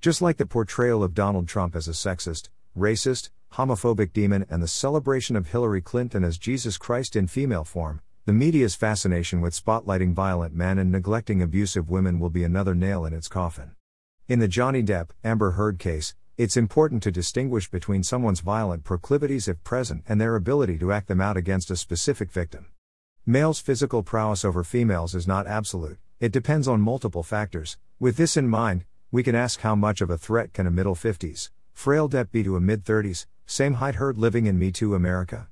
Just like the portrayal of Donald Trump as a sexist, racist, homophobic demon and the celebration of Hillary Clinton as Jesus Christ in female form, the media's fascination with spotlighting violent men and neglecting abusive women will be another nail in its coffin. In the Johnny Depp, Amber Heard case, it's important to distinguish between someone's violent proclivities if present and their ability to act them out against a specific victim. Males' physical prowess over females is not absolute, it depends on multiple factors. With this in mind, we can ask how much of a threat can a middle 50s, frail Depp be to a mid 30s, same height Heard living in Me Too America?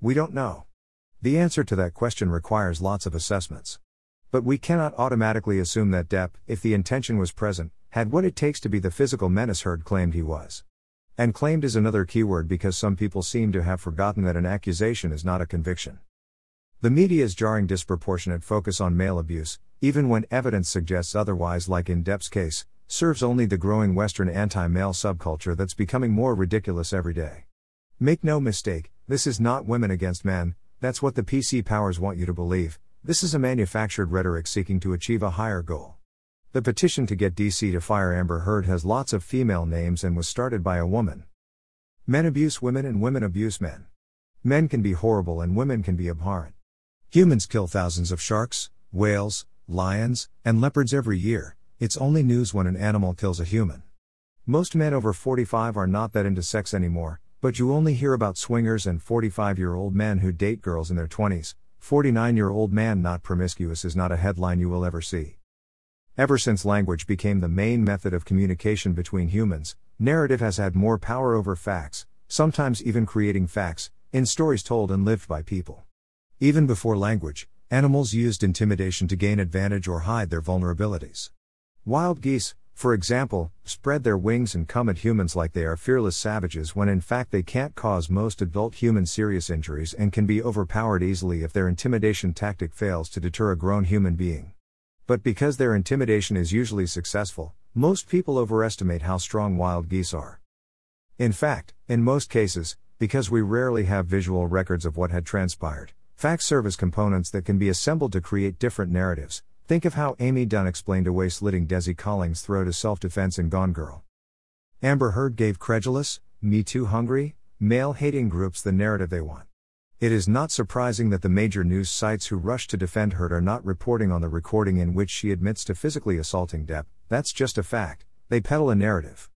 We don't know. The answer to that question requires lots of assessments. But we cannot automatically assume that Depp, if the intention was present, had what it takes to be the physical menace Heard claimed he was. And claimed is another keyword because some people seem to have forgotten that an accusation is not a conviction. The media's jarring disproportionate focus on male abuse, even when evidence suggests otherwise, like in Depp's case, serves only the growing Western anti male subculture that's becoming more ridiculous every day. Make no mistake, this is not women against men, that's what the PC powers want you to believe, this is a manufactured rhetoric seeking to achieve a higher goal. The petition to get DC to fire Amber Heard has lots of female names and was started by a woman. Men abuse women and women abuse men. Men can be horrible and women can be abhorrent. Humans kill thousands of sharks, whales, lions, and leopards every year, it's only news when an animal kills a human. Most men over 45 are not that into sex anymore, but you only hear about swingers and 45 year old men who date girls in their 20s. 49 year old man not promiscuous is not a headline you will ever see. Ever since language became the main method of communication between humans, narrative has had more power over facts, sometimes even creating facts, in stories told and lived by people. Even before language, animals used intimidation to gain advantage or hide their vulnerabilities. Wild geese, for example, spread their wings and come at humans like they are fearless savages when in fact they can't cause most adult humans serious injuries and can be overpowered easily if their intimidation tactic fails to deter a grown human being. But because their intimidation is usually successful, most people overestimate how strong wild geese are. In fact, in most cases, because we rarely have visual records of what had transpired, facts serve as components that can be assembled to create different narratives. Think of how Amy Dunne explained away slitting Desi Collings' throat as self defense in Gone Girl. Amber Heard gave credulous, Me Too hungry, male hating groups the narrative they want. It is not surprising that the major news sites who rush to defend her are not reporting on the recording in which she admits to physically assaulting Depp, that's just a fact, they peddle a narrative.